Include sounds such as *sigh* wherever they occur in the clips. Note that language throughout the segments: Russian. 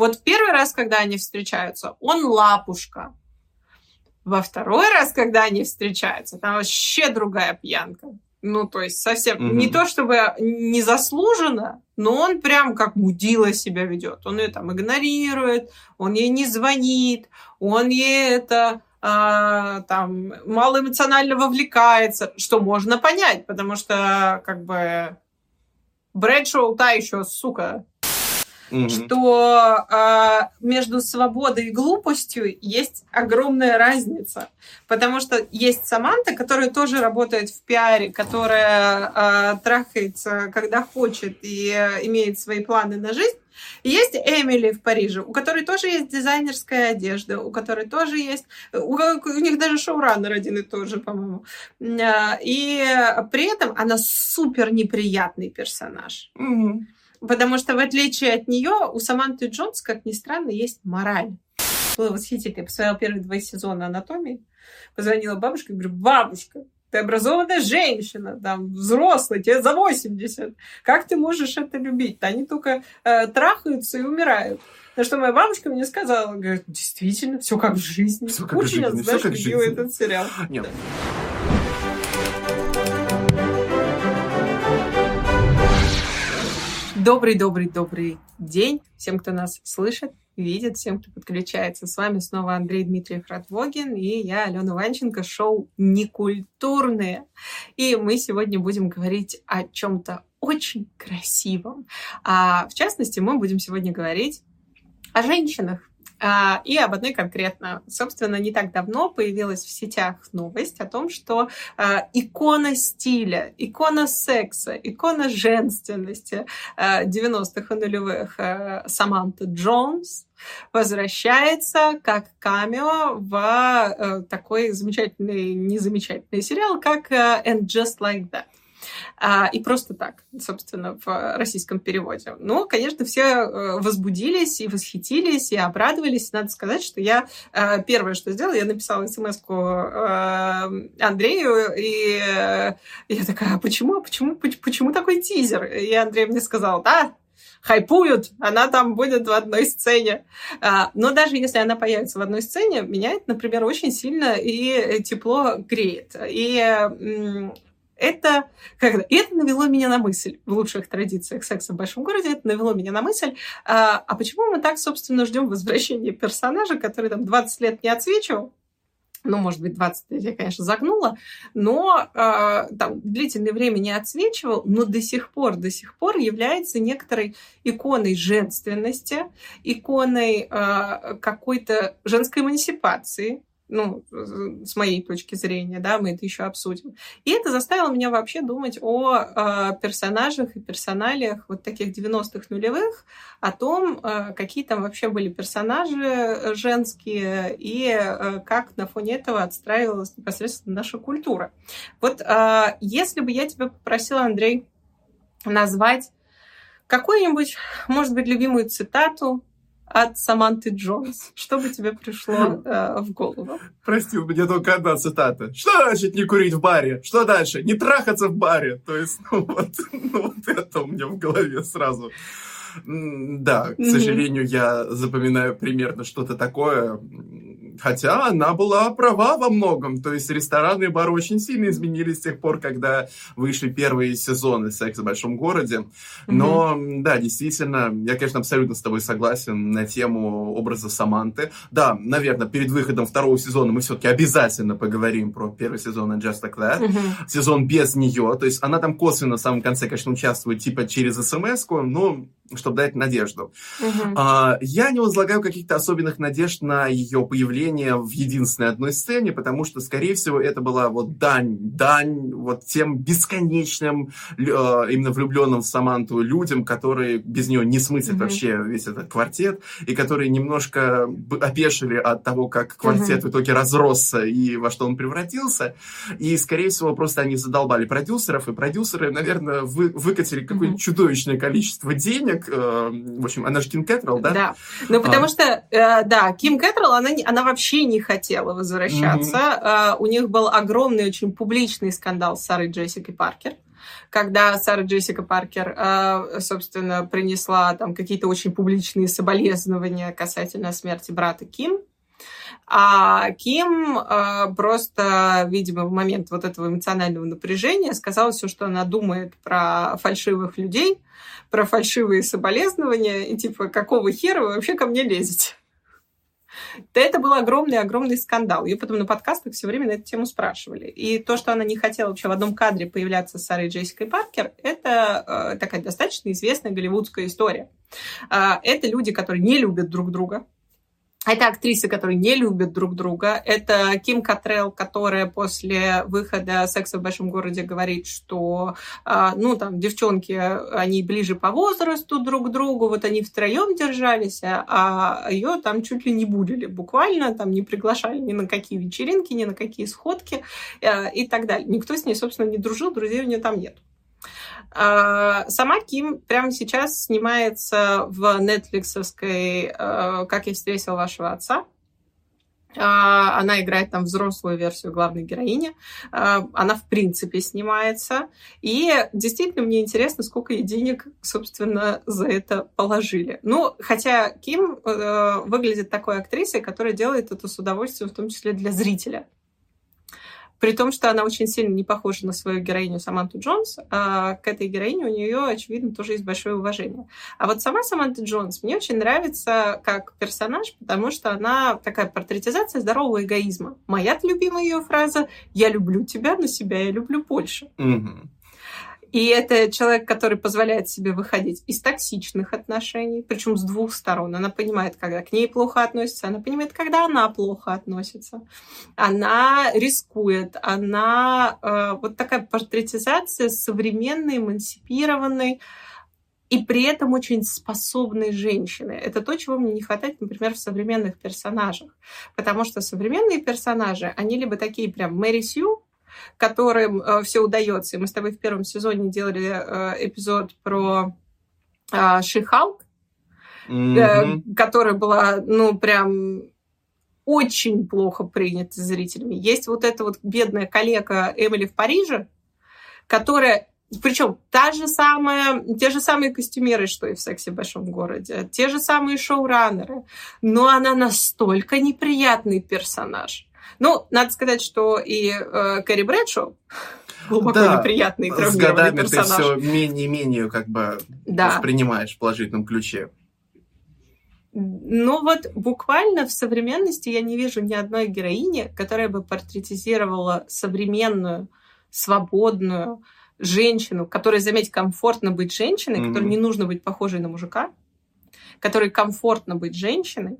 Вот первый раз, когда они встречаются, он лапушка. Во второй раз, когда они встречаются, там вообще другая пьянка. Ну, то есть совсем mm-hmm. не то чтобы незаслуженно, но он прям как мудила себя ведет. Он ее там игнорирует, он ей не звонит, он ей это а, там малоэмоционально вовлекается, что можно понять, потому что как бы Брэдшоу та еще сука mm-hmm. что э, между свободой и глупостью есть огромная разница. Потому что есть Саманта, которая тоже работает в пиаре, которая э, трахается, когда хочет, и э, имеет свои планы на жизнь. И есть Эмили в Париже, у которой тоже есть дизайнерская одежда, у которой тоже есть... У, у них даже шоураннер один и тот же, по-моему. И при этом она супер неприятный персонаж. Mm-hmm. Потому что, в отличие от нее, у Саманты Джонс, как ни странно, есть мораль. Было восхитительно. Я посмотрела первые два сезона анатомии. Позвонила бабушке и говорю, бабушка, ты образованная женщина, там, взрослая, тебе за 80. Как ты можешь это любить? Они только э, трахаются и умирают. На что моя бабушка мне сказала, говорит, действительно, все как в жизни. Все как Очень в жизни. Очень, знаешь, любила этот сериал. Нет. Добрый-добрый-добрый день всем, кто нас слышит, видит, всем, кто подключается. С вами снова Андрей Дмитриев Радвогин и я, Алена Ванченко, шоу «Некультурные». И мы сегодня будем говорить о чем-то очень красивом. А в частности, мы будем сегодня говорить о женщинах, и об одной конкретно. Собственно, не так давно появилась в сетях новость о том, что а, икона стиля, икона секса, икона женственности 90-х а, и нулевых Саманта Джонс возвращается как камео в такой замечательный, незамечательный сериал, как And Just Like That а, и просто так, собственно, в российском переводе. Ну, конечно, все э, возбудились и восхитились, и обрадовались. Надо сказать, что я э, первое, что сделала, я написала смс э, Андрею, и я такая, а почему, а почему, почему такой тизер? И Андрей мне сказал, да, хайпуют, она там будет в одной сцене. А, но даже если она появится в одной сцене, меня это, например, очень сильно и тепло греет. И это, как, и это навело меня на мысль, в лучших традициях секса в большом городе, это навело меня на мысль, а, а почему мы так, собственно, ждем возвращения персонажа, который там 20 лет не отсвечивал, ну, может быть, 20 лет я, конечно, загнула, но э, там длительное время не отсвечивал, но до сих пор, до сих пор является некоторой иконой женственности, иконой э, какой-то женской эмансипации, ну, с моей точки зрения, да, мы это еще обсудим. И это заставило меня вообще думать о э, персонажах и персоналиях вот таких 90-х нулевых, о том, э, какие там вообще были персонажи женские и э, как на фоне этого отстраивалась непосредственно наша культура. Вот э, если бы я тебя попросила, Андрей, назвать какую-нибудь, может быть, любимую цитату от Саманты Джонс. *laughs* Что бы тебе пришло э, в голову? Прости, у меня только одна цитата. Что значит не курить в баре? Что дальше? Не трахаться в баре? То есть, *laughs* ну вот, ну, вот это у меня в голове сразу. Да, к сожалению, я запоминаю примерно что-то такое. Хотя она была права во многом. То есть рестораны и бары очень сильно изменились с тех пор, когда вышли первые сезоны «Секса в большом городе». Но, mm-hmm. да, действительно, я, конечно, абсолютно с тобой согласен на тему образа Саманты. Да, наверное, перед выходом второго сезона мы все-таки обязательно поговорим про первый сезон «Just Like That». Mm-hmm. Сезон без нее. То есть она там косвенно в самом конце, конечно, участвует типа через смс-ку, но чтобы дать надежду. Uh-huh. А, я не возлагаю каких-то особенных надежд на ее появление в единственной одной сцене, потому что, скорее всего, это была вот дань, дань вот тем бесконечным, э, именно влюбленным в Саманту людям, которые без нее не смыслят uh-huh. вообще весь этот квартет, и которые немножко опешили от того, как квартет uh-huh. в итоге разросся и во что он превратился. И, скорее всего, просто они задолбали продюсеров, и продюсеры, наверное, вы, выкатили какое-то uh-huh. чудовищное количество денег, э, в общем, она же Ким Кэтрелл, да? Да, ну потому а. что, э, да, Ким Кэтрелл, она, она вообще не хотела возвращаться. Mm-hmm. У них был огромный, очень публичный скандал с Сарой Джессикой Паркер. когда Сара Джессика Паркер, э, собственно, принесла там какие-то очень публичные соболезнования касательно смерти брата Ким. А Ким э, просто, видимо, в момент вот этого эмоционального напряжения сказала все, что она думает про фальшивых людей, про фальшивые соболезнования, и типа, какого хера вы вообще ко мне лезете? Да это был огромный-огромный скандал. Ее потом на подкастах все время на эту тему спрашивали. И то, что она не хотела вообще в одном кадре появляться с Сарой Джессикой Паркер, это э, такая достаточно известная голливудская история. Э, это люди, которые не любят друг друга, это актрисы, которые не любят друг друга. Это Ким Катрелл, которая после выхода «Секса в большом городе» говорит, что, а, ну, там, девчонки, они ближе по возрасту друг к другу, вот они втроем держались, а ее там чуть ли не булили буквально, там не приглашали ни на какие вечеринки, ни на какие сходки э, и так далее. Никто с ней, собственно, не дружил, друзей у нее там нет. А, сама Ким прямо сейчас снимается в нетфликсовской э, «Как я встретил вашего отца». А, она играет там взрослую версию главной героини. А, она, в принципе, снимается. И действительно, мне интересно, сколько ей денег, собственно, за это положили. Ну, хотя Ким э, выглядит такой актрисой, которая делает это с удовольствием, в том числе для зрителя. При том, что она очень сильно не похожа на свою героиню Саманту Джонс, а к этой героине у нее, очевидно, тоже есть большое уважение. А вот сама Саманта Джонс мне очень нравится как персонаж, потому что она такая портретизация здорового эгоизма. Моя любимая ее фраза «Я люблю тебя, но себя я люблю больше». Угу. И это человек, который позволяет себе выходить из токсичных отношений, причем с двух сторон. Она понимает, когда к ней плохо относится, она понимает, когда она плохо относится. Она рискует, она э, вот такая портретизация современной, эмансипированной, и при этом очень способной женщины. Это то, чего мне не хватает, например, в современных персонажах. Потому что современные персонажи, они либо такие прям Мэри Сью, которым э, все удается. И мы с тобой в первом сезоне делали э, эпизод про э, Шихалк, mm-hmm. которая была, ну, прям очень плохо принята зрителями. Есть вот эта вот бедная коллега Эмили в Париже, которая причем та же самая, те же самые костюмеры, что и в «Сексе в большом городе», те же самые шоураннеры, но она настолько неприятный персонаж, ну, надо сказать, что и э, Кэрри Брэдшоу глубоко да, неприятный с годами персонаж. ты все менее и менее как бы да. воспринимаешь в положительном ключе. Ну вот буквально в современности я не вижу ни одной героини, которая бы портретизировала современную, свободную женщину, которой, заметь, комфортно быть женщиной, mm-hmm. которой не нужно быть похожей на мужика, которой комфортно быть женщиной,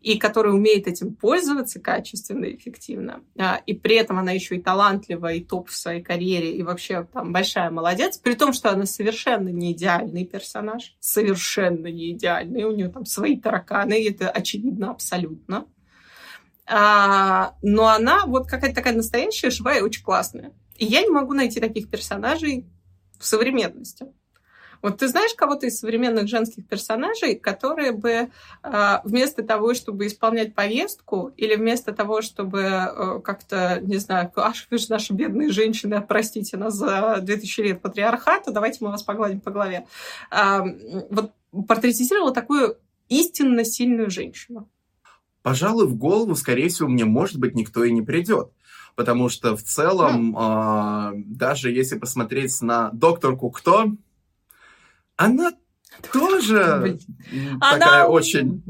и которая умеет этим пользоваться качественно и эффективно, а, и при этом она еще и талантлива, и топ в своей карьере, и вообще там большая молодец, при том, что она совершенно не идеальный персонаж, совершенно не идеальный, у нее там свои тараканы, и это очевидно абсолютно. А, но она вот какая-то такая настоящая, живая и очень классная. И я не могу найти таких персонажей в современности. Вот ты знаешь кого-то из современных женских персонажей, которые бы а, вместо того, чтобы исполнять повестку, или вместо того, чтобы э, как-то, не знаю, аж вы же наши бедные женщины, простите нас за 2000 лет патриархата, давайте мы вас погладим по голове, а, вот портретизировала такую истинно сильную женщину. Пожалуй, в голову, скорее всего, мне, может быть, никто и не придет потому что в целом, mm. э, даже если посмотреть на докторку кто, она тоже такая она... очень...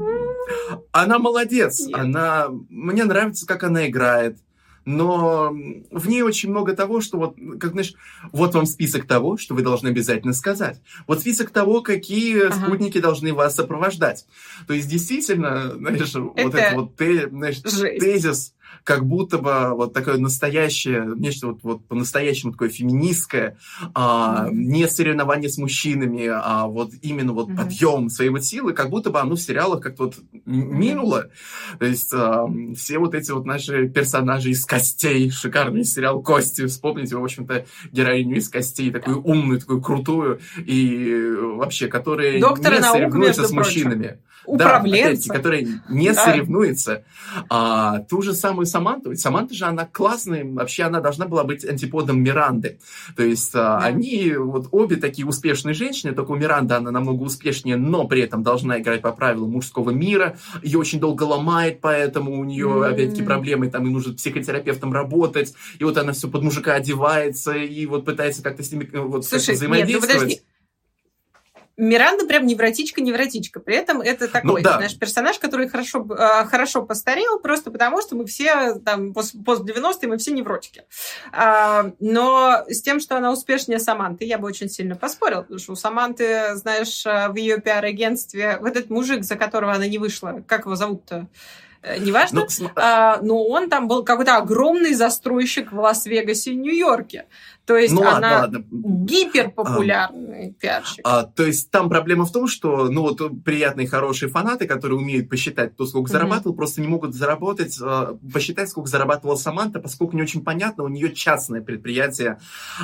Она молодец. Нет. Она... Мне нравится, как она играет. Но в ней очень много того, что вот, как знаешь, вот вам список того, что вы должны обязательно сказать. Вот список того, какие ага. спутники должны вас сопровождать. То есть, действительно, знаешь, это вот этот вот знаешь, тезис как будто бы вот такое настоящее, нечто вот, вот по-настоящему такое феминистское, а, не соревнование с мужчинами, а вот именно вот mm-hmm. подъем своей вот силы, как будто бы оно в сериалах как-то вот минуло. То есть а, все вот эти вот наши персонажи из костей, шикарный сериал «Кости», вспомните, в общем-то, героиню из костей, такую умную, такую крутую, и вообще, которая Доктора не соревнуется с мужчинами. Управленца. Да, которая не да. соревнуется. А, ту же самую самую Саманту, ведь Саманта же, она классная, вообще она должна была быть антиподом Миранды. То есть да. они вот обе такие успешные женщины, только у Миранды она намного успешнее, но при этом должна играть по правилам мужского мира. Ее очень долго ломает, поэтому у нее, mm-hmm. опять-таки, проблемы, там, и нужно психотерапевтом работать, и вот она все под мужика одевается, и вот пытается как-то с ними вот, Слушай, взаимодействовать. Нет, ну подожди. Миранда прям невротичка-невротичка. При этом это ну такой, ну, да. знаешь, персонаж, который хорошо, э, хорошо постарел, просто потому что мы все, там, после 90-е мы все невротики. А, но с тем, что она успешнее Саманты, я бы очень сильно поспорил, потому что у Саманты, знаешь, в ее пиар-агентстве вот этот мужик, за которого она не вышла, как его зовут-то? Э, неважно, ну, а, но он там был какой-то огромный застройщик в Лас-Вегасе и Нью-Йорке. То есть ну, она ладно, ладно. гиперпопулярный а, пиарщик. А, то есть там проблема в том, что ну вот приятные, хорошие фанаты, которые умеют посчитать, кто сколько mm-hmm. зарабатывал, просто не могут заработать, а, посчитать, сколько зарабатывала Саманта, поскольку не очень понятно, у нее частное предприятие.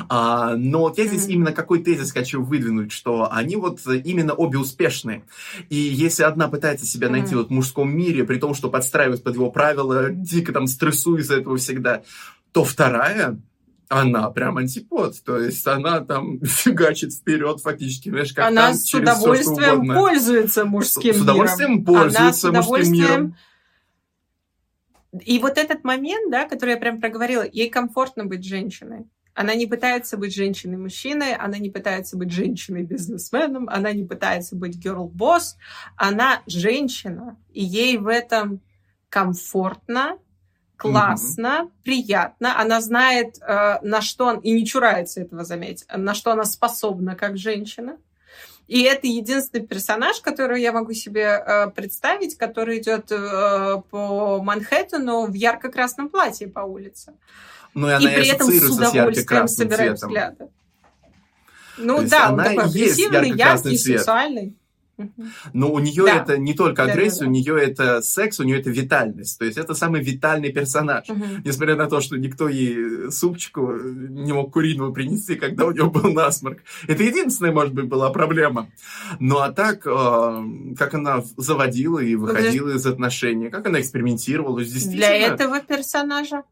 А, но вот я здесь mm-hmm. именно какой тезис хочу выдвинуть, что они вот именно обе успешные. И если одна пытается себя найти mm-hmm. вот в мужском мире, при том, что подстраивается под его правила, дико там стрессует из-за этого всегда, то вторая она прям антипод, то есть она там *laughs* фигачит вперед фактически, знаешь, как Она с удовольствием пользуется мужским миром. С удовольствием пользуется она мужским миром. И вот этот момент, да, который я прям проговорила, ей комфортно быть женщиной. Она не пытается быть женщиной-мужчиной, она не пытается быть женщиной-бизнесменом, она не пытается быть girl-босс, она женщина, и ей в этом комфортно, классно, mm-hmm. приятно. Она знает, э, на что он, и не чурается этого, заметить, на что она способна как женщина. И это единственный персонаж, который я могу себе э, представить, который идет э, по Манхэттену в ярко-красном платье по улице. Ну, и, она и при этом с удовольствием собирает взгляды. Ну да, он такой агрессивный, яркий, цвет. сексуальный. Но у нее да. это не только агрессия, да, да, у нее это секс, у нее это витальность. То есть это самый витальный персонаж. Угу. Несмотря на то, что никто ей супчику не мог куриного принести, когда у нее был насморк. Это единственная, может быть, была проблема. Ну а так, э, как она заводила и выходила из отношений, как она экспериментировала. Действительно... Для этого персонажа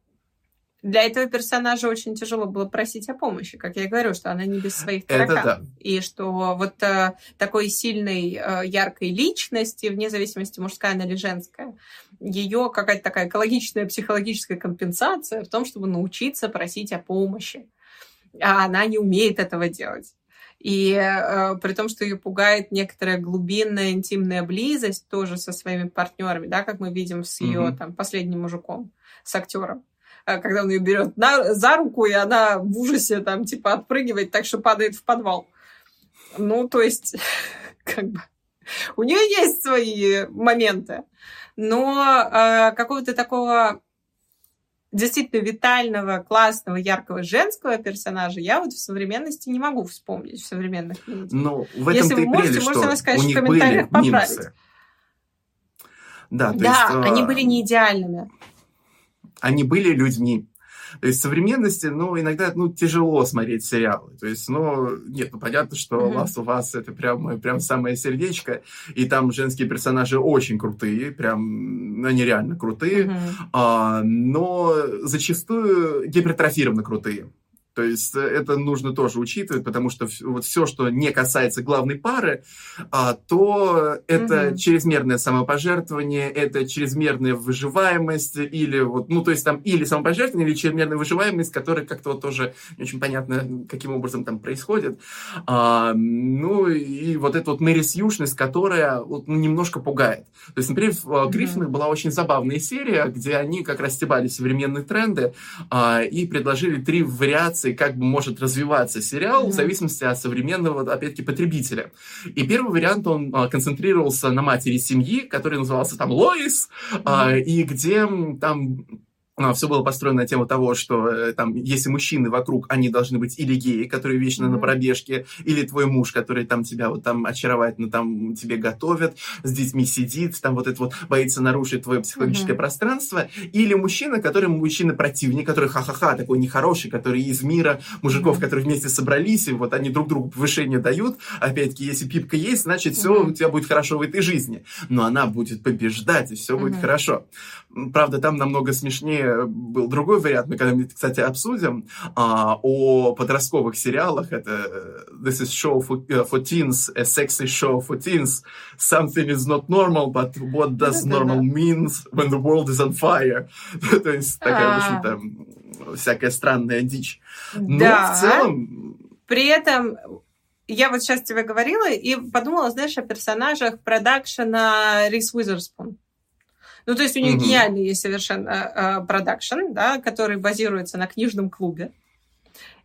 для этого персонажа очень тяжело было просить о помощи, как я говорю, что она не без своих таракан. Да. И что вот э, такой сильной, э, яркой личности, вне зависимости, мужская она или женская, ее какая-то такая экологичная психологическая компенсация в том, чтобы научиться просить о помощи. А она не умеет этого делать. И э, при том, что ее пугает некоторая глубинная интимная близость тоже со своими партнерами, да, как мы видим с ее mm-hmm. там последним мужиком, с актером. А, когда он ее берет на, за руку, и она в ужасе там типа отпрыгивает, так что падает в подвал. Ну, то есть, *laughs* как бы, у нее есть свои моменты, но э, какого-то такого действительно витального, классного, яркого женского персонажа я вот в современности не могу вспомнить, в современных медиа. Ну, в этом Если вы можете, прелесть, можете у них в комментариях были поправить. Минусы. Да, да есть, они а... были не идеальными они были людьми. То есть в современности, ну, иногда, ну, тяжело смотреть сериалы. То есть, ну, нет, ну, понятно, что mm-hmm. Last of Us это прям, прям самое сердечко, и там женские персонажи очень крутые, прям, они реально крутые, mm-hmm. а, но зачастую гипертрофированно крутые. То есть э, это нужно тоже учитывать, потому что вот все, что не касается главной пары, а, то это угу. чрезмерное самопожертвование, это чрезмерная выживаемость, или вот, ну, то есть там или самопожертвование, или чрезмерная выживаемость, которая как-то вот тоже не очень понятно, каким образом там происходит. А, ну, и вот эта вот мерисьюшность, которая вот, ну, немножко пугает. То есть, например, в угу. Гриффинах была очень забавная серия, где они как раз стебали современные тренды а, и предложили три вариации вариаций, как бы может развиваться сериал mm-hmm. в зависимости от современного, опять-таки, потребителя. И первый вариант, он а, концентрировался на матери семьи, который назывался там Лоис, mm-hmm. и где там все было построено на тему того, что э, там, если мужчины вокруг, они должны быть или геи, которые вечно mm-hmm. на пробежке, или твой муж, который там тебя вот там очаровательно там тебе готовят, с детьми сидит, там вот это вот боится нарушить твое психологическое mm-hmm. пространство, или мужчина, который мужчина-противник, который ха-ха-ха, такой нехороший, который из мира мужиков, mm-hmm. которые вместе собрались, и вот они друг другу повышение дают, опять-таки, если пипка есть, значит, все mm-hmm. у тебя будет хорошо в этой жизни, но она будет побеждать, и все mm-hmm. будет хорошо. Правда, там намного смешнее был другой вариант, мы когда-нибудь, кстати, обсудим, а, о подростковых сериалах. Это This is show for, uh, for teens, a sexy show for teens. Something is not normal, but what does normal mean when the world is on fire? *laughs* То есть такая, в общем-то, всякая странная дичь. Но в целом... При этом я вот сейчас тебе говорила и подумала, знаешь, о персонажах продакшена Рис Уизерспун. Ну, то есть у них mm-hmm. гениальный есть совершенно э, продакшн, э, да, который базируется на книжном клубе.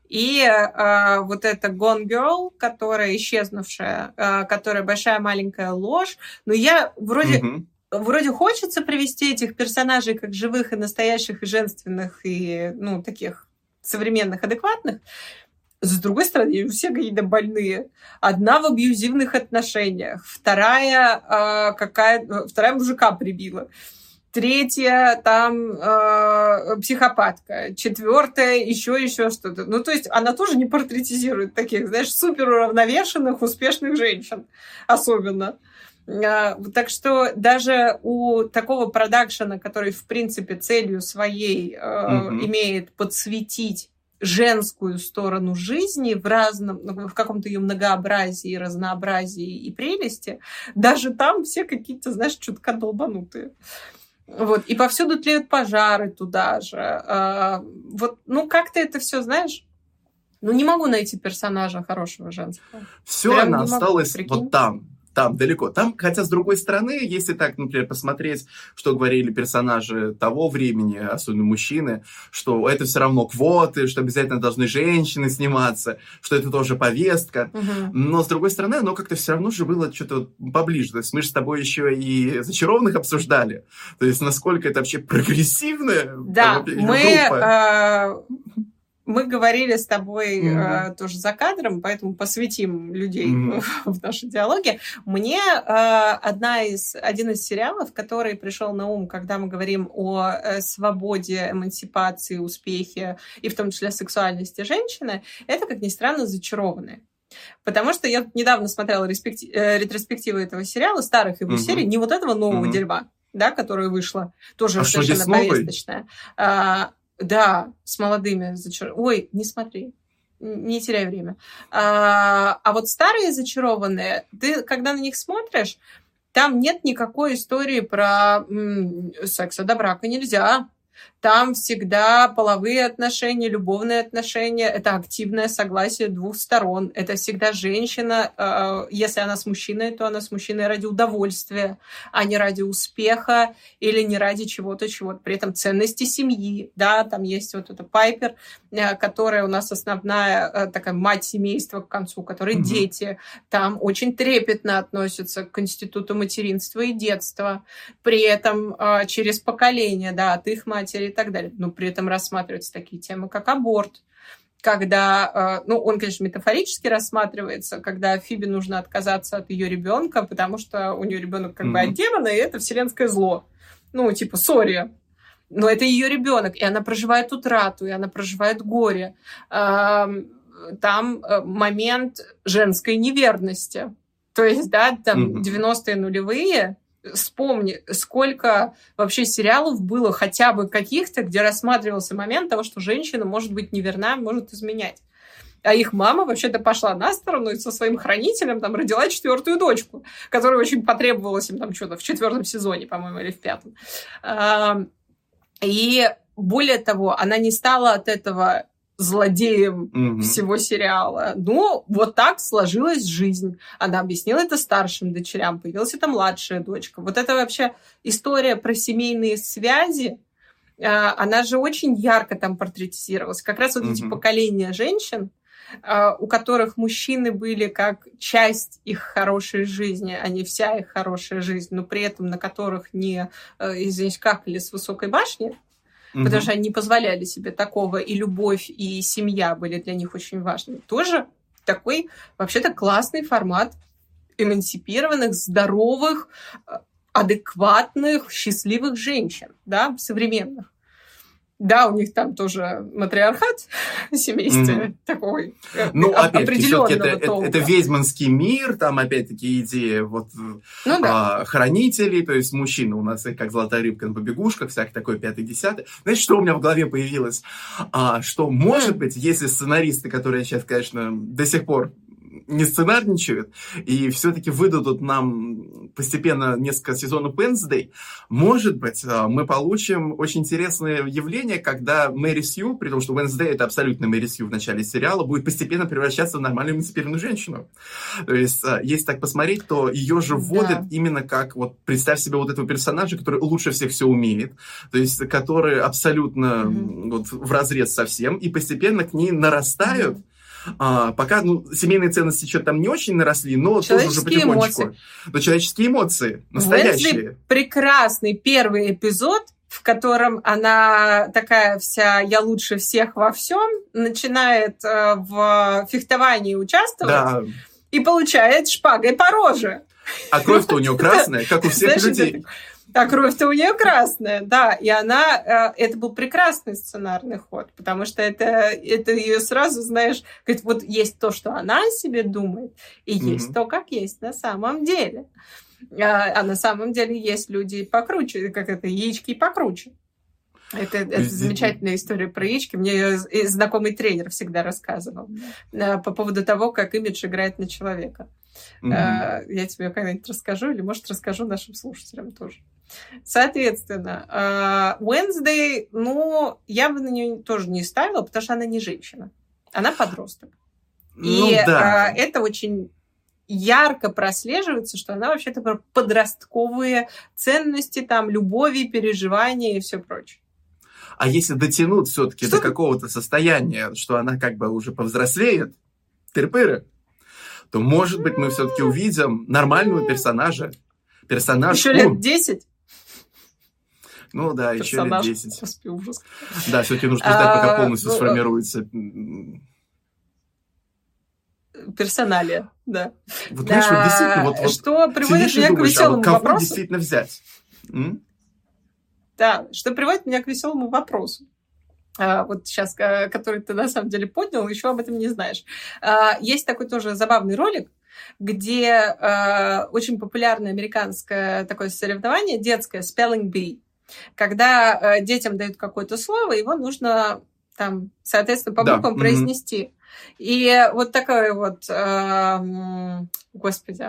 И э, вот эта Gone Girl, которая исчезнувшая, э, которая большая маленькая ложь. Но я вроде... Mm-hmm. Вроде хочется привести этих персонажей как живых и настоящих, и женственных, и, ну, таких современных, адекватных. С другой стороны, все какие-то больные. Одна в абьюзивных отношениях, вторая э, какая, вторая мужика прибила, третья там э, психопатка, четвертая еще еще что-то. Ну то есть она тоже не портретизирует таких, знаешь, супер уравновешенных, успешных женщин, особенно. Так что даже у такого продакшена, который, в принципе, целью своей э, mm-hmm. имеет подсветить женскую сторону жизни в разном, ну, в каком-то ее многообразии, разнообразии и прелести, даже там все какие-то, знаешь, чутка долбанутые. Вот. И повсюду тлеют пожары туда же. А, вот, ну, как-то это все, знаешь, ну, не могу найти персонажа хорошего женского. Все она осталась вот там, там далеко. Там, хотя с другой стороны, если так, например, посмотреть, что говорили персонажи того времени, особенно мужчины, что это все равно квоты, что обязательно должны женщины сниматься, что это тоже повестка. Угу. Но с другой стороны, оно как-то все равно же было что-то поближе. То есть мы же с тобой еще и зачарованных обсуждали. То есть насколько это вообще прогрессивная да, группа. мы э, мы говорили с тобой mm-hmm. э, тоже за кадром, поэтому посвятим людей mm-hmm. *laughs* в наши диалоги. Мне э, одна из, один из сериалов, который пришел на ум, когда мы говорим о э, свободе, эмансипации, успехе и в том числе сексуальности женщины, это, как ни странно, «Зачарованные». Потому что я недавно смотрела респекти... э, ретроспективы этого сериала, старых его mm-hmm. серий, не вот этого нового mm-hmm. дерьма, да, которое вышло, тоже а совершенно повесточное. А, да, с молодыми зачар... Ой, не смотри, не теряй время. А, а вот старые зачарованные, ты когда на них смотришь, там нет никакой истории про м, секса до брака нельзя. Там всегда половые отношения, любовные отношения, это активное согласие двух сторон. Это всегда женщина, э, если она с мужчиной, то она с мужчиной ради удовольствия, а не ради успеха или не ради чего-то, чего-то. При этом ценности семьи, да, там есть вот эта Пайпер, э, которая у нас основная э, такая мать семейства к концу, которой mm-hmm. дети. Там очень трепетно относятся к институту материнства и детства. При этом через поколение, да, от их матери и так далее. Но при этом рассматриваются такие темы, как аборт, когда, э, ну, он, конечно, метафорически рассматривается, когда Фиби нужно отказаться от ее ребенка, потому что у нее ребенок как mm-hmm. бы от демона, и это вселенское зло. Ну, типа, сори. Но это ее ребенок, и она проживает утрату, и она проживает горе. Там э, момент женской неверности. То есть, да, там mm-hmm. 90-е нулевые, вспомни, сколько вообще сериалов было хотя бы каких-то, где рассматривался момент того, что женщина может быть неверна, может изменять. А их мама вообще-то пошла на сторону и со своим хранителем там родила четвертую дочку, которая очень потребовалась им там что-то в четвертом сезоне, по-моему, или в пятом. И более того, она не стала от этого злодеем mm-hmm. всего сериала. Ну, вот так сложилась жизнь. Она объяснила это старшим дочерям, появилась эта младшая дочка. Вот это вообще история про семейные связи, а, она же очень ярко там портретизировалась. Как раз вот mm-hmm. эти поколения женщин, а, у которых мужчины были как часть их хорошей жизни, а не вся их хорошая жизнь, но при этом на которых не, э, извините, какали с высокой башни, угу. потому что они не позволяли себе такого, и любовь, и семья были для них очень важны. Тоже такой вообще-то классный формат эмансипированных, здоровых, адекватных, счастливых женщин, да, современных. Да, у них там тоже матриархат *laughs* в семействе mm-hmm. такой э, ну, опять-таки, это, это, это ведьманский мир, там опять-таки идея вот ну, да. а, хранителей, то есть мужчины у нас как золотая рыбка на побегушках, всякое такое пятый-десятый. Знаете, что у меня в голове появилось? А, что, может mm. быть, если сценаристы, которые сейчас, конечно, до сих пор не сценарничают, и все-таки выдадут нам постепенно несколько сезонов Wednesday, может быть, а, мы получим очень интересное явление, когда Мэри Сью, при том, что Wednesday это абсолютно Мэри Сью в начале сериала, будет постепенно превращаться в нормальную эмансипированную женщину. То есть, а, если так посмотреть, то ее же вводят да. именно как, вот, представь себе вот этого персонажа, который лучше всех все умеет, то есть, который абсолютно mm-hmm. вот, в разрез со всем, и постепенно к ней нарастают mm-hmm а, пока ну, семейные ценности что-то там не очень наросли, но тоже уже потихонечку. Эмоции. Но человеческие эмоции, настоящие. Уэнсли прекрасный первый эпизод, в котором она такая вся «я лучше всех во всем», начинает э, в фехтовании участвовать да. и получает шпагой по роже. А кровь-то у нее красная, как у всех людей. А кровь-то у нее красная, да. И она, э, это был прекрасный сценарный ход, потому что это, это ее сразу, знаешь, говорит, вот есть то, что она о себе думает, и mm-hmm. есть то, как есть на самом деле. А, а на самом деле есть люди покруче, как это, яички покруче. Это, это замечательная история про яички. Мне ее знакомый тренер всегда рассказывал э, по поводу того, как имидж играет на человека. Mm-hmm. Я тебе когда-нибудь расскажу, или, может, расскажу нашим слушателям тоже. Соответственно, а, Wednesday, ну, я бы на нее тоже не ставила, потому что она не женщина. Она подросток. Ну, и да. А, это очень ярко прослеживается, что она вообще-то про подростковые ценности, там, любови, переживания и все прочее. А если дотянуть все-таки до какого-то состояния, что она как бы уже повзрослеет, тырпыры, то, может быть, мы все-таки увидим нормального персонажа. Персонаж... Еще лет 10? Ну да, еще лет 10. Господи, ужас. Да, все-таки нужно ждать, пока а, полностью ну, сформируется персоналия, да. Вот знаешь, вот действительно, вот, вот что приводит меня к веселому а вот кого действительно взять? М? Да, что приводит меня к веселому вопросу. А, вот сейчас, который ты на самом деле поднял, еще об этом не знаешь. А, есть такой тоже забавный ролик, где а, очень популярное американское такое соревнование детское Spelling Bee когда э, детям дают какое-то слово, его нужно там, соответственно, по буквам да. произнести. Mm-hmm. И вот такой вот, э, господи,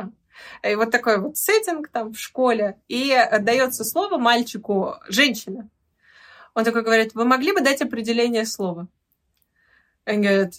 и вот такой вот сеттинг там в школе, и дается слово мальчику женщина. Он такой говорит, вы могли бы дать определение слова? Он говорит,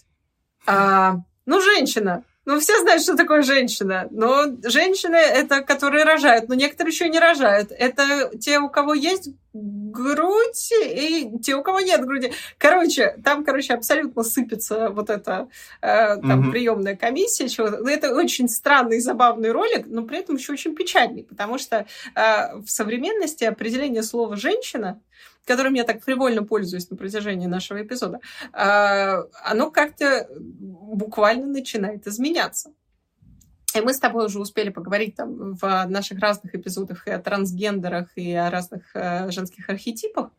а, ну, женщина. Ну, все знают, что такое женщина. Но женщины — это которые рожают, но некоторые еще не рожают. Это те, у кого есть грудь, и те, у кого нет груди. Короче, там, короче, абсолютно сыпется вот эта э, там угу. приемная комиссия. Чего ну, это очень странный, забавный ролик, но при этом еще очень печальный, потому что э, в современности определение слова «женщина» которым я так фривольно пользуюсь на протяжении нашего эпизода, а, оно как-то буквально начинает изменяться. И мы с тобой уже успели поговорить там в наших разных эпизодах и о трансгендерах, и о разных э, женских архетипах.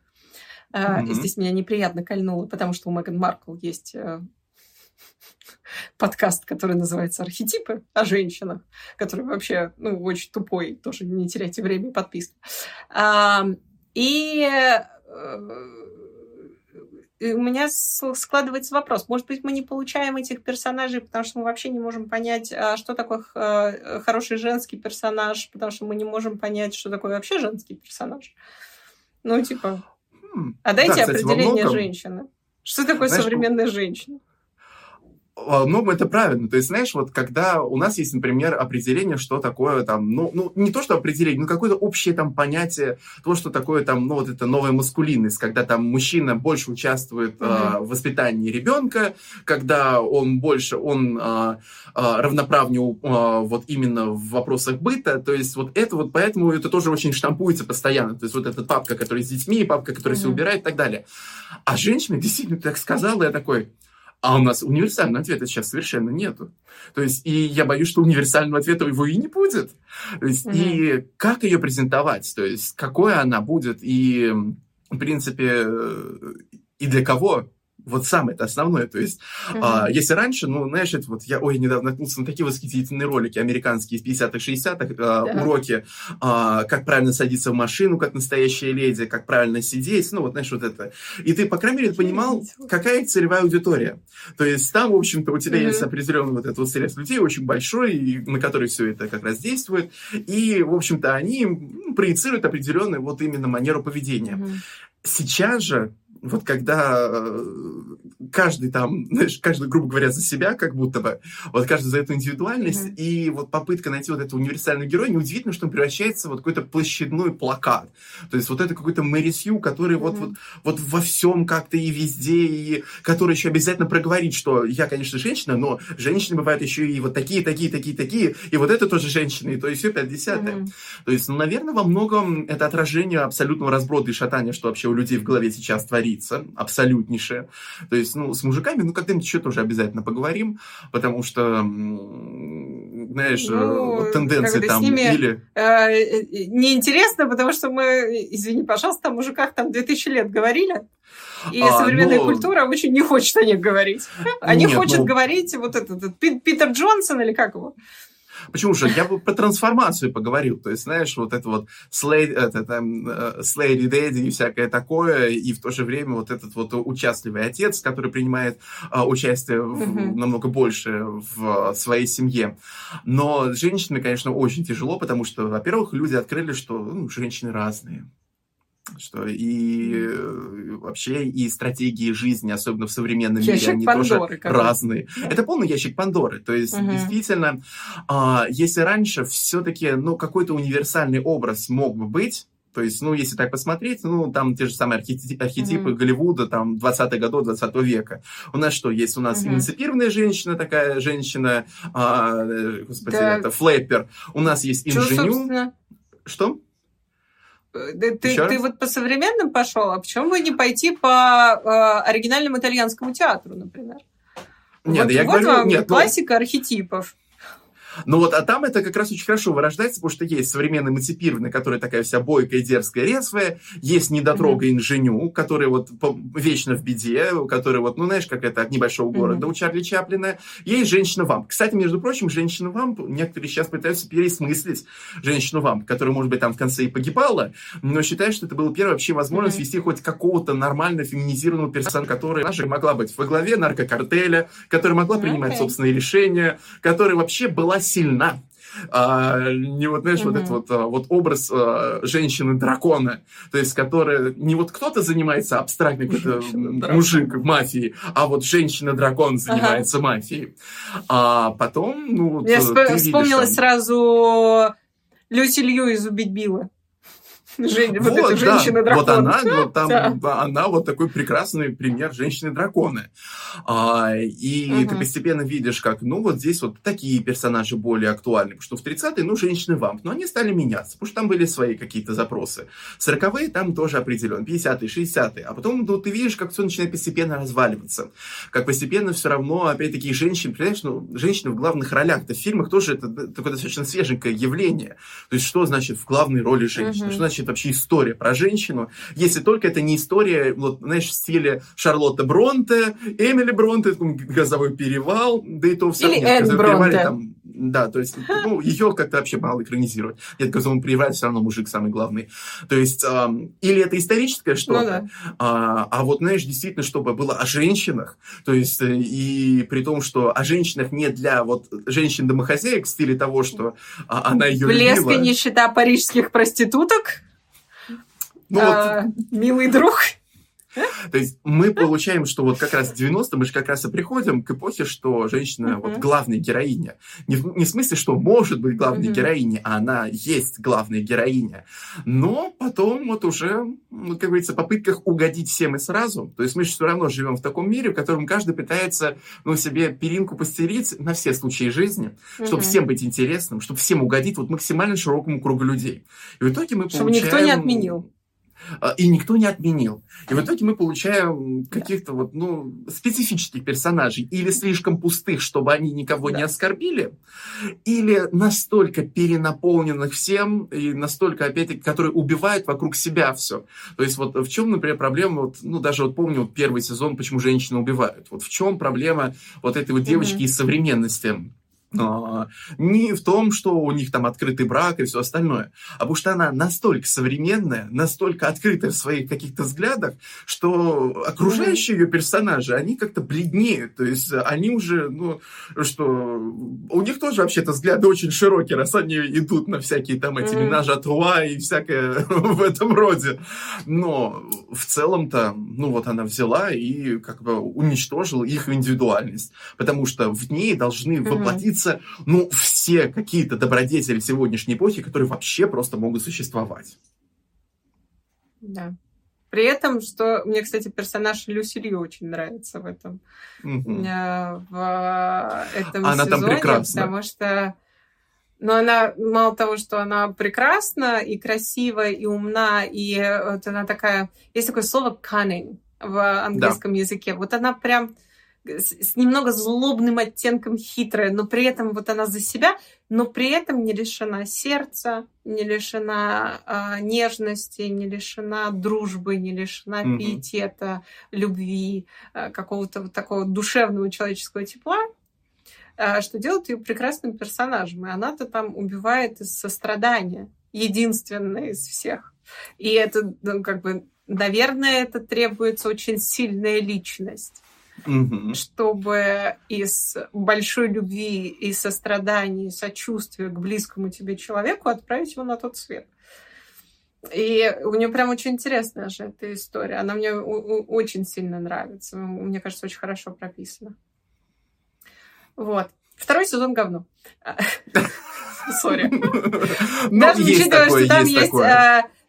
Mm-hmm. И здесь меня неприятно кольнуло, потому что у Меган Маркл есть э, подкаст, который называется «Архетипы» о женщинах, который вообще, ну, очень тупой, тоже не теряйте время и подписки. И у меня складывается вопрос. Может быть, мы не получаем этих персонажей, потому что мы вообще не можем понять, а, что такое э, хороший женский персонаж, потому что мы не можем понять, что такое вообще женский персонаж. Ну, типа, хм. а дайте да, кстати, определение женщины. Что такое Знаешь, современная женщина? Ну, это правильно. То есть, знаешь, вот когда у нас есть, например, определение, что такое там, ну, ну не то, что определение, но какое-то общее там понятие, то, что такое там, ну, вот это новая маскулинность, когда там мужчина больше участвует mm-hmm. э, в воспитании ребенка, когда он больше, он э, э, равноправнее э, вот именно в вопросах быта, то есть вот это вот, поэтому это тоже очень штампуется постоянно. То есть вот эта папка, которая с детьми, папка, которая mm-hmm. все убирает и так далее. А женщина действительно так сказала, я такой, а у нас универсального ответа сейчас совершенно нету. То есть, и я боюсь, что универсального ответа его и не будет. То есть, mm-hmm. и как ее презентовать? То есть, какой она будет? И в принципе, и для кого вот самое это основное. То есть, uh-huh. а, если раньше, ну, знаешь, это вот я, ой, недавно наткнулся на такие восхитительные ролики американские из 50-х, 60-х, а, yeah. уроки, а, как правильно садиться в машину, как настоящая леди, как правильно сидеть, ну, вот, знаешь, вот это. И ты, по крайней мере, понимал, какая целевая аудитория. То есть, там, в общем-то, у тебя uh-huh. есть определенный вот этот вот срез людей, очень большой, и, на который все это как раз действует. И, в общем-то, они ну, проецируют определенную вот именно манеру поведения. Uh-huh. Сейчас же вот когда э, каждый там, *laughs* знаешь, каждый, грубо говоря, за себя, как будто бы, вот каждый за эту индивидуальность, mm-hmm. и вот попытка найти вот этого универсального героя, неудивительно, что он превращается в вот какой-то площадной плакат. То есть вот это какой-то Мэри Сью, который mm-hmm. вот, вот, вот во всем как-то и везде, и который еще обязательно проговорит, что я, конечно, женщина, но женщины бывают еще и вот такие, такие, такие, такие, и вот это тоже женщины, и то есть все 50 mm-hmm. То есть, ну, наверное, во многом это отражение абсолютного разброда и шатания, что вообще у людей в голове сейчас творится творится, абсолютнейшее. То есть, ну, с мужиками, ну, когда-нибудь еще тоже обязательно поговорим, потому что, знаешь, ну, тенденции там ними, или... Э, неинтересно, потому что мы, извини, пожалуйста, о мужиках там 2000 лет говорили. И а, современная но... культура очень не хочет о них говорить. Они Нет, хотят ну... говорить вот этот, этот Питер Джонсон или как его? Почему же? Я бы про трансформацию поговорил. То есть, знаешь, вот это вот слей, это, там, слейди дэдди и всякое такое, и в то же время вот этот вот участливый отец, который принимает а, участие в, mm-hmm. намного больше в своей семье. Но женщинами, конечно, очень тяжело, потому что, во-первых, люди открыли, что ну, женщины разные что и э, вообще и стратегии жизни, особенно в современном ящик мире, они Пандоры, тоже разные. Да. Это полный ящик Пандоры. То есть, угу. действительно, а, если раньше все-таки ну, какой-то универсальный образ мог бы быть, то есть, ну, если так посмотреть, ну, там те же самые архетипы, архетипы mm-hmm. Голливуда, там, 20-х годов 20 века. У нас что, есть у нас mm-hmm. эмансипированная женщина, такая женщина, а, э, господи, да. это флэппер. У нас есть инженю. Что? Ты, ты вот по современным пошел, а почему бы не пойти по э, оригинальному итальянскому театру, например? Нет, вот, я вот говорю, вам нет, ну классика но... архетипов. Ну вот, а там это как раз очень хорошо вырождается, потому что есть современный эмансипированный, которая такая вся бойкая, дерзкая, резвая, есть недотрога инженю, который вот вечно в беде, который вот, ну, знаешь, как это от небольшого города mm-hmm. у Чарли Чаплина. Есть женщина-вамп. Кстати, между прочим, женщина-вамп, некоторые сейчас пытаются пересмыслить женщину-вамп, которая, может быть, там в конце и погибала, но считают, что это была первая вообще возможность mm-hmm. вести хоть какого-то нормально феминизированного персонажа, который наша могла быть во главе наркокартеля, которая могла принимать okay. собственные решения, которая вообще была сильна. А, не вот, знаешь, mm-hmm. вот этот вот, а, вот образ а, женщины-дракона, то есть, которая не вот кто-то занимается абстрактный какой-то мужик в мафии, а вот женщина-дракон занимается ага. мафией. А потом, ну, вот, Я сп- вспомнила видишь, там... сразу Люси Лью из «Убить Билла». Жень, вот, вот эта женщина-дракон. Вот она, вот там, *laughs* да. она вот такой прекрасный пример женщины-дракона. А, и угу. ты постепенно видишь, как, ну, вот здесь вот такие персонажи более актуальны. Потому что в 30-е, ну, женщины-вамп. Но они стали меняться, потому что там были свои какие-то запросы. 40-е там тоже определенно, 50-е, 60-е. А потом ну, ты видишь, как все начинает постепенно разваливаться. Как постепенно все равно, опять-таки, женщины, понимаешь, ну, женщины в главных ролях-то в фильмах тоже это такое достаточно свеженькое явление. То есть, что значит в главной роли женщины? Угу. Что значит значит вообще история про женщину, если только это не история, вот, знаешь, в стиле Шарлотта Бронте, Эмили Бронте, «Газовой перевал», да и то все Или Энн Бронте. Там, да, то есть, ну, ее как-то вообще мало экранизировать. Нет, «Газовом перевале» все равно мужик самый главный. То есть, эм, или это историческое что-то, ну, да. а, а вот, знаешь, действительно, чтобы было о женщинах, то есть, э, и при том, что о женщинах не для вот женщин-домохозяек в стиле того, что а, она ее Блеск любила. и нищета парижских проституток? Ну, а, вот... Милый друг. То есть мы получаем, что вот как раз в 90 мы же как раз и приходим к эпохе, что женщина uh-huh. вот главная героиня. Не в, не в смысле, что может быть главной uh-huh. героиней, а она есть главная героиня. Но потом вот уже, ну, как говорится, попытках угодить всем и сразу. То есть мы же все равно живем в таком мире, в котором каждый пытается ну, себе перинку постелить на все случаи жизни, uh-huh. чтобы всем быть интересным, чтобы всем угодить вот максимально широкому кругу людей. И в итоге мы чтобы получаем... Чтобы никто не отменил и никто не отменил. И в итоге мы получаем каких-то вот, ну, специфических персонажей. Или слишком пустых, чтобы они никого да. не оскорбили, или настолько перенаполненных всем, и настолько, опять-таки, которые убивают вокруг себя все. То есть вот в чем, например, проблема, вот, ну, даже вот помню вот первый сезон, почему женщины убивают. Вот в чем проблема вот этой вот девочки mm-hmm. из современности? Но не в том, что у них там открытый брак и все остальное, а потому что она настолько современная, настолько открытая в своих каких-то взглядах, что окружающие ее персонажи, они как-то бледнеют, то есть они уже, ну, что у них тоже вообще-то взгляды очень широкие, раз они идут на всякие там эти труа и всякое *laughs* в этом роде. Но в целом-то, ну вот она взяла и как бы уничтожила их индивидуальность, потому что в ней должны воплотиться появиться, ну, все какие-то добродетели сегодняшней эпохи, которые вообще просто могут существовать. Да. При этом, что мне, кстати, персонаж Люси Лью очень нравится в этом, угу. в этом она сезоне, там прекрасна. потому что но она, мало того, что она прекрасна и красива, и умна, и вот она такая... Есть такое слово cunning в английском да. языке. Вот она прям с немного злобным оттенком хитрая, но при этом вот она за себя, но при этом не лишена сердца, не лишена э, нежности, не лишена дружбы, не лишена mm-hmm. пиетета, любви, э, какого-то вот такого душевного человеческого тепла, э, что делает ее прекрасным персонажем. И она-то там убивает из сострадания, единственная из всех. И это, ну, как бы, наверное, это требуется очень сильная личность угу. чтобы из большой любви и сострадания, и сочувствия к близкому тебе человеку отправить его на тот свет. И у нее прям очень интересная же эта история. Она мне очень сильно нравится. Мне кажется, очень хорошо прописана. Вот. Второй сезон говно. *laughs* Сори. *laughs* Ну, Даже учитывая, что там есть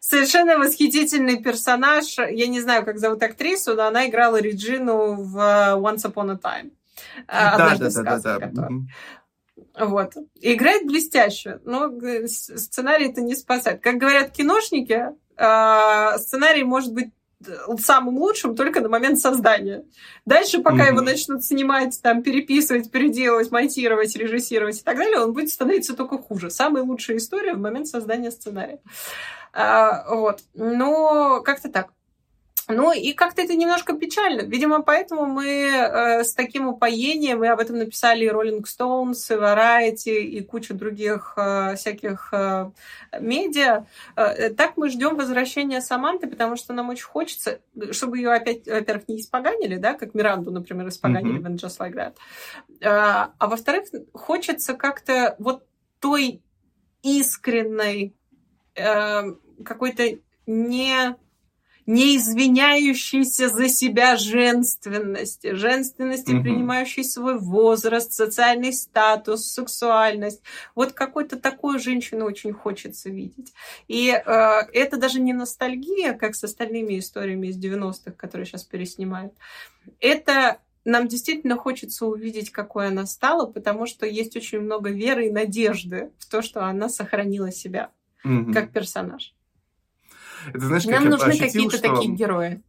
совершенно восхитительный персонаж. Я не знаю, как зовут актрису, но она играла Реджину в э, Once Upon a Time. Э, да, да, да, да, да. Вот. играет блестяще, но э, сценарий это не спасает. Как говорят киношники, сценарий может быть самым лучшим только на момент создания. Дальше, пока mm-hmm. его начнут снимать, там, переписывать, переделывать, монтировать, режиссировать и так далее, он будет становиться только хуже. Самая лучшая история в момент создания сценария. А, вот. Но как-то так. Ну и как-то это немножко печально. Видимо, поэтому мы э, с таким упоением, мы об этом написали и Rolling Stones, и Variety, и куча других э, всяких э, медиа. Э, так мы ждем возвращения Саманты, потому что нам очень хочется, чтобы ее опять, во-первых, не испоганили, да, как Миранду, например, испоганили mm-hmm. в Just Like That. А, а во-вторых, хочется как-то вот той искренней э, какой-то не не извиняющейся за себя женственности, женственности, mm-hmm. принимающей свой возраст, социальный статус, сексуальность. Вот какой-то такую женщину очень хочется видеть. И э, это даже не ностальгия, как с остальными историями из 90-х, которые сейчас переснимают. Это нам действительно хочется увидеть, какой она стала, потому что есть очень много веры и надежды в то, что она сохранила себя mm-hmm. как персонаж. Это знаешь, Нам нужны какие-то что... такие герои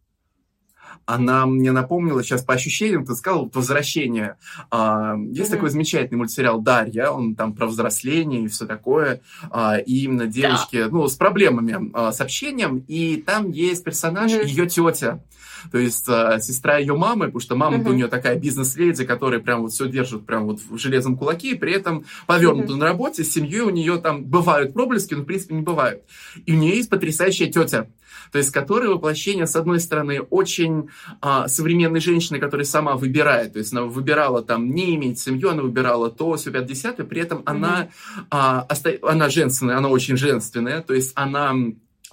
она мне напомнила сейчас по ощущениям, ты сказал, возвращение. А, есть mm-hmm. такой замечательный мультсериал «Дарья», он там про взросление и все такое, а, и именно девочки, да. ну, с проблемами а, с общением, и там есть персонаж, mm-hmm. ее тетя, то есть а, сестра ее мамы, потому что мама mm-hmm. у нее такая бизнес-леди, которая прям вот все держит прям вот в железном кулаке, и при этом повернута mm-hmm. на работе, с семьей у нее там бывают проблески, но в принципе не бывают. И у нее есть потрясающая тетя, то есть которая воплощение, с одной стороны, очень а, современной женщины, которая сама выбирает, то есть она выбирала там не иметь семью, она выбирала то, все 50 при этом mm-hmm. она, а, оста... она женственная, она очень женственная, то есть она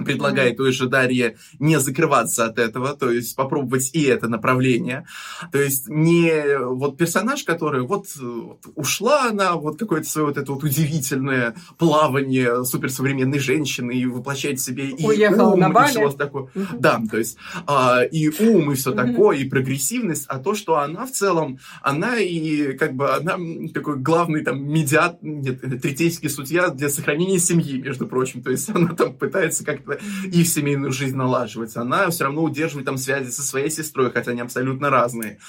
предлагает той же Дарье не закрываться от этого, то есть попробовать и это направление. То есть не вот персонаж, который вот, вот ушла она, вот какое-то свое вот это вот удивительное плавание суперсовременной женщины и воплощает в себе и Уехала ум, на Бали. и все такое. Mm-hmm. Да, то есть а, и ум, и все mm-hmm. такое, и прогрессивность, а то, что она в целом, она и как бы она такой главный там медиат, нет, третейский судья для сохранения семьи, между прочим, то есть она там пытается как-то чтобы их семейную жизнь налаживать. Она все равно удерживает там связи со своей сестрой, хотя они абсолютно разные.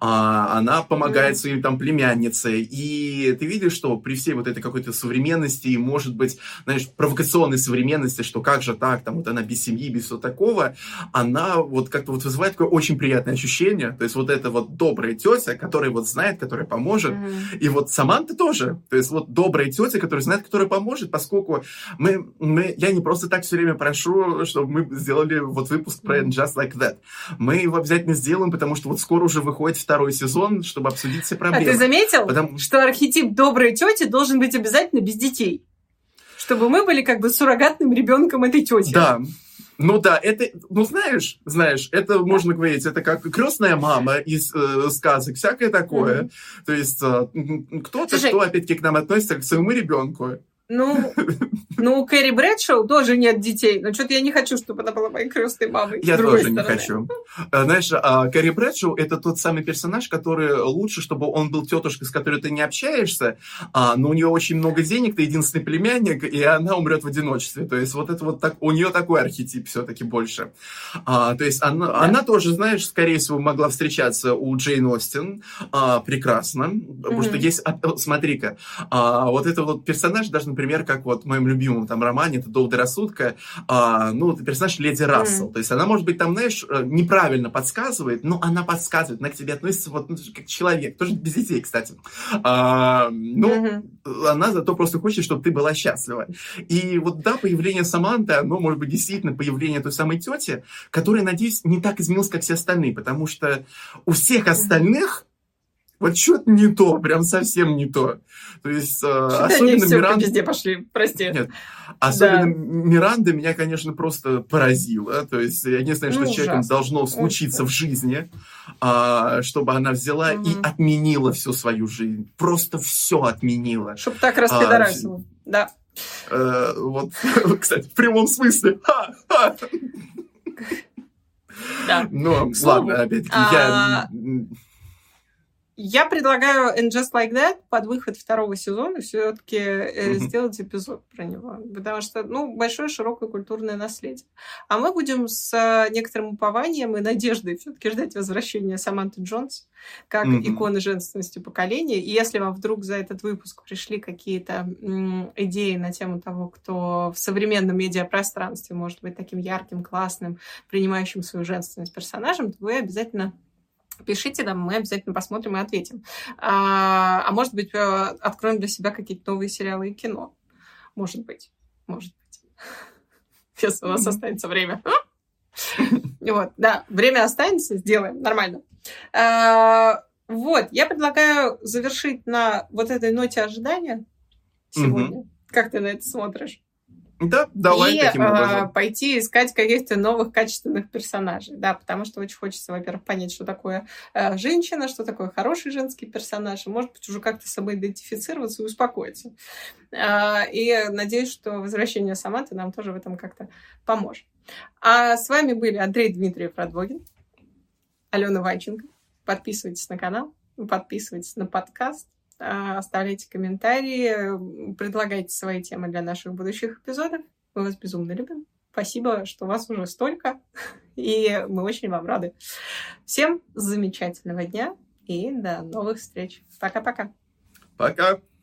А, она помогает своим там племяннице. И ты видишь, что при всей вот этой какой-то современности и, может быть, знаешь, провокационной современности, что как же так, там вот она без семьи, без всего такого, она вот как-то вот вызывает такое очень приятное ощущение. То есть вот эта вот добрая тетя, которая вот знает, которая поможет. Mm-hmm. И вот Саманта тоже. То есть вот добрая тетя, которая знает, которая поможет, поскольку мы, мы, я не просто так все время прошу, чтобы мы сделали вот выпуск про Just Like That. Мы его обязательно сделаем, потому что вот скоро уже выходит второй сезон, чтобы обсудить все проблемы. А ты заметил, потому... что архетип доброй тети должен быть обязательно без детей? Чтобы мы были как бы суррогатным ребенком этой тети. Да, ну да, это, ну знаешь, знаешь, это можно говорить, это как крестная мама из э, сказок, всякое такое. Mm-hmm. То есть э, кто-то, кто опять-таки к нам относится к своему ребенку. Ну, ну, у Кэрри Брэдшоу тоже нет детей, но что-то я не хочу, чтобы она была моей крестной мамой. Я тоже стороны. не хочу. А, знаешь, а Кэрри Брэдшоу — это тот самый персонаж, который лучше, чтобы он был тетушкой, с которой ты не общаешься, а, но у нее очень много денег, ты единственный племянник, и она умрет в одиночестве. То есть вот это вот так, у нее такой архетип все-таки больше. А, то есть она, да. она тоже, знаешь, скорее всего, могла встречаться у Джейн Остин прекрасно, потому mm-hmm. что есть, смотри-ка, вот это вот персонаж даже например, как вот в моем любимом там романе, это «Доводы рассудка», а, ну, персонаж Леди Рассел. Mm. То есть она, может быть, там, знаешь, э, неправильно подсказывает, но она подсказывает, она к тебе относится вот ну, как человек, тоже без детей, кстати. А, ну, mm-hmm. она зато просто хочет, чтобы ты была счастлива. И вот, да, появление Саманты, оно, может быть, действительно появление той самой тети, которая, надеюсь, не так изменилась, как все остальные, потому что у всех остальных вот что-то не то, прям совсем не то. То есть, э, особенно Миранда... везде пошли, прости. Нет, особенно да. Миранда меня, конечно, просто поразила. То есть, я не знаю, что ну, с человеком должно случиться ужас. в жизни, а, чтобы она взяла угу. и отменила всю свою жизнь. Просто все отменила. Чтобы так распидорасила, а, да. Э, вот, *laughs* кстати, в прямом смысле. Да. Ну, ладно, опять-таки, я я предлагаю And Just Like That под выход второго сезона все-таки mm-hmm. сделать эпизод про него. Потому что, ну, большое широкое культурное наследие. А мы будем с э, некоторым упованием и надеждой все-таки ждать возвращения Саманты Джонс как mm-hmm. иконы женственности поколения. И если вам вдруг за этот выпуск пришли какие-то м, идеи на тему того, кто в современном медиапространстве может быть таким ярким, классным, принимающим свою женственность персонажем, то вы обязательно Пишите нам, мы обязательно посмотрим и ответим. А, а может быть, э, откроем для себя какие-то новые сериалы и кино. Может быть. Может быть. *laughs* Если у нас останется время. *laughs* Вот, да, время останется, сделаем, нормально. А, вот, я предлагаю завершить на вот этой ноте ожидания сегодня. Как ты на это смотришь? Да, давай и, таким образом. Э, пойти искать каких-то новых качественных персонажей, да, потому что очень хочется, во-первых, понять, что такое э, женщина, что такое хороший женский персонаж, и, может быть, уже как-то с собой идентифицироваться и успокоиться. Э, и надеюсь, что возвращение Саматы нам тоже в этом как-то поможет. А с вами были Андрей Дмитриев Радвогин, Алена Ванченко. Подписывайтесь на канал, подписывайтесь на подкаст. А, оставляйте комментарии, предлагайте свои темы для наших будущих эпизодов. Мы вас безумно любим. Спасибо, что вас уже столько, *laughs* и мы очень вам рады. Всем замечательного дня и до новых встреч. Пока-пока. Пока. -пока. Пока.